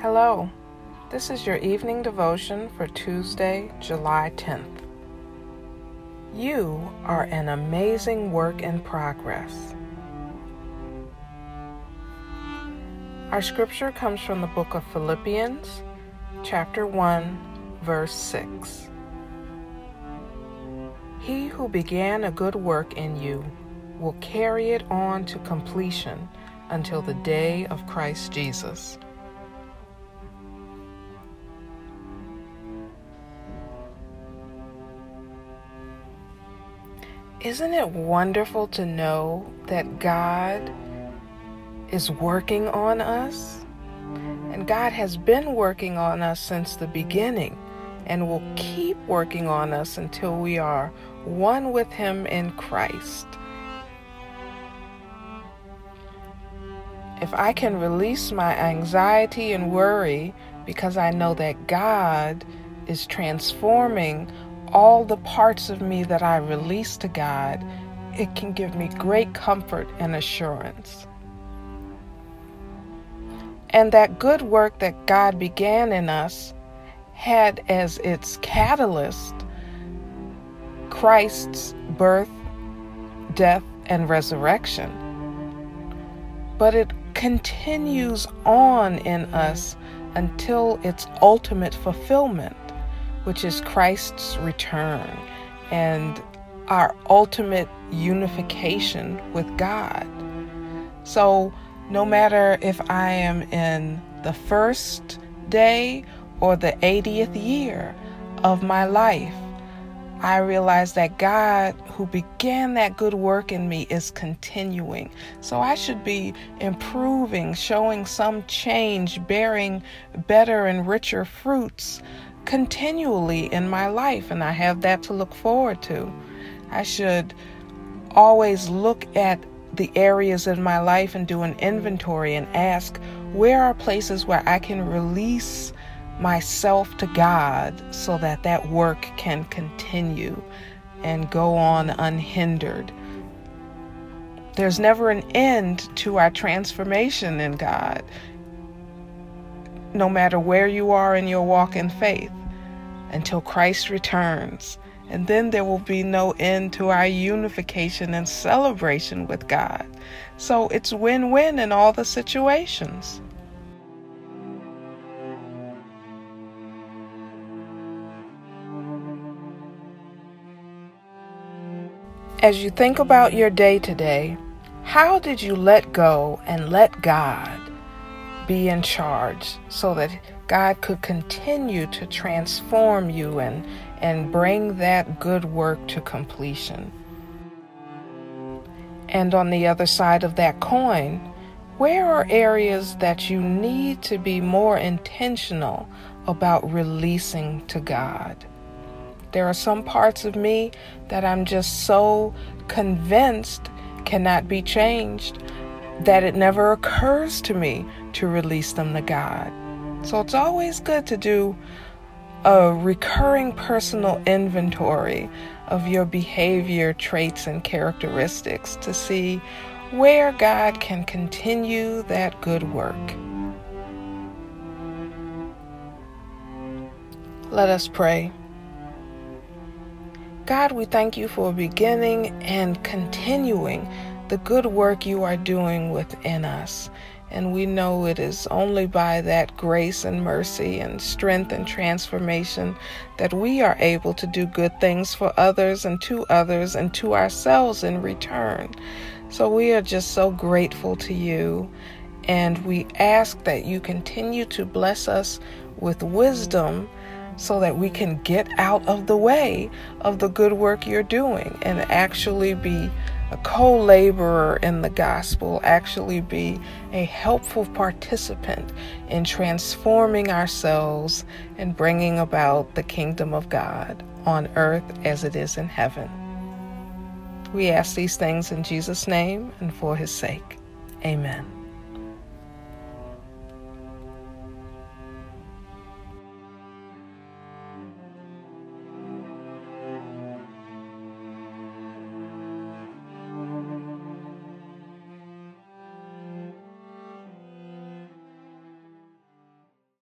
Hello, this is your evening devotion for Tuesday, July 10th. You are an amazing work in progress. Our scripture comes from the book of Philippians, chapter 1, verse 6. He who began a good work in you will carry it on to completion until the day of Christ Jesus. Isn't it wonderful to know that God is working on us? And God has been working on us since the beginning and will keep working on us until we are one with Him in Christ. If I can release my anxiety and worry because I know that God is transforming all the parts of me that I release to God, it can give me great comfort and assurance. And that good work that God began in us had as its catalyst Christ's birth, death, and resurrection. But it continues on in us until its ultimate fulfillment which is Christ's return and our ultimate unification with God. So, no matter if I am in the first day or the 80th year of my life, I realize that God, who began that good work in me, is continuing. So I should be improving, showing some change, bearing better and richer fruits continually in my life, and I have that to look forward to. I should always look at the areas in my life and do an inventory and ask where are places where I can release myself to God so that that work can continue and go on unhindered. There's never an end to our transformation in God, no matter where you are in your walk in faith until Christ returns. And then there will be no end to our unification and celebration with God. So it's win win in all the situations. As you think about your day today, how did you let go and let God be in charge so that God could continue to transform you and, and bring that good work to completion. And on the other side of that coin, where are areas that you need to be more intentional about releasing to God? There are some parts of me that I'm just so convinced cannot be changed that it never occurs to me to release them to God. So it's always good to do a recurring personal inventory of your behavior, traits, and characteristics to see where God can continue that good work. Let us pray. God, we thank you for beginning and continuing the good work you are doing within us. And we know it is only by that grace and mercy and strength and transformation that we are able to do good things for others and to others and to ourselves in return. So we are just so grateful to you. And we ask that you continue to bless us with wisdom so that we can get out of the way of the good work you're doing and actually be a co laborer in the gospel, actually be a helpful participant in transforming ourselves and bringing about the kingdom of God on earth as it is in heaven. We ask these things in Jesus' name and for his sake. Amen.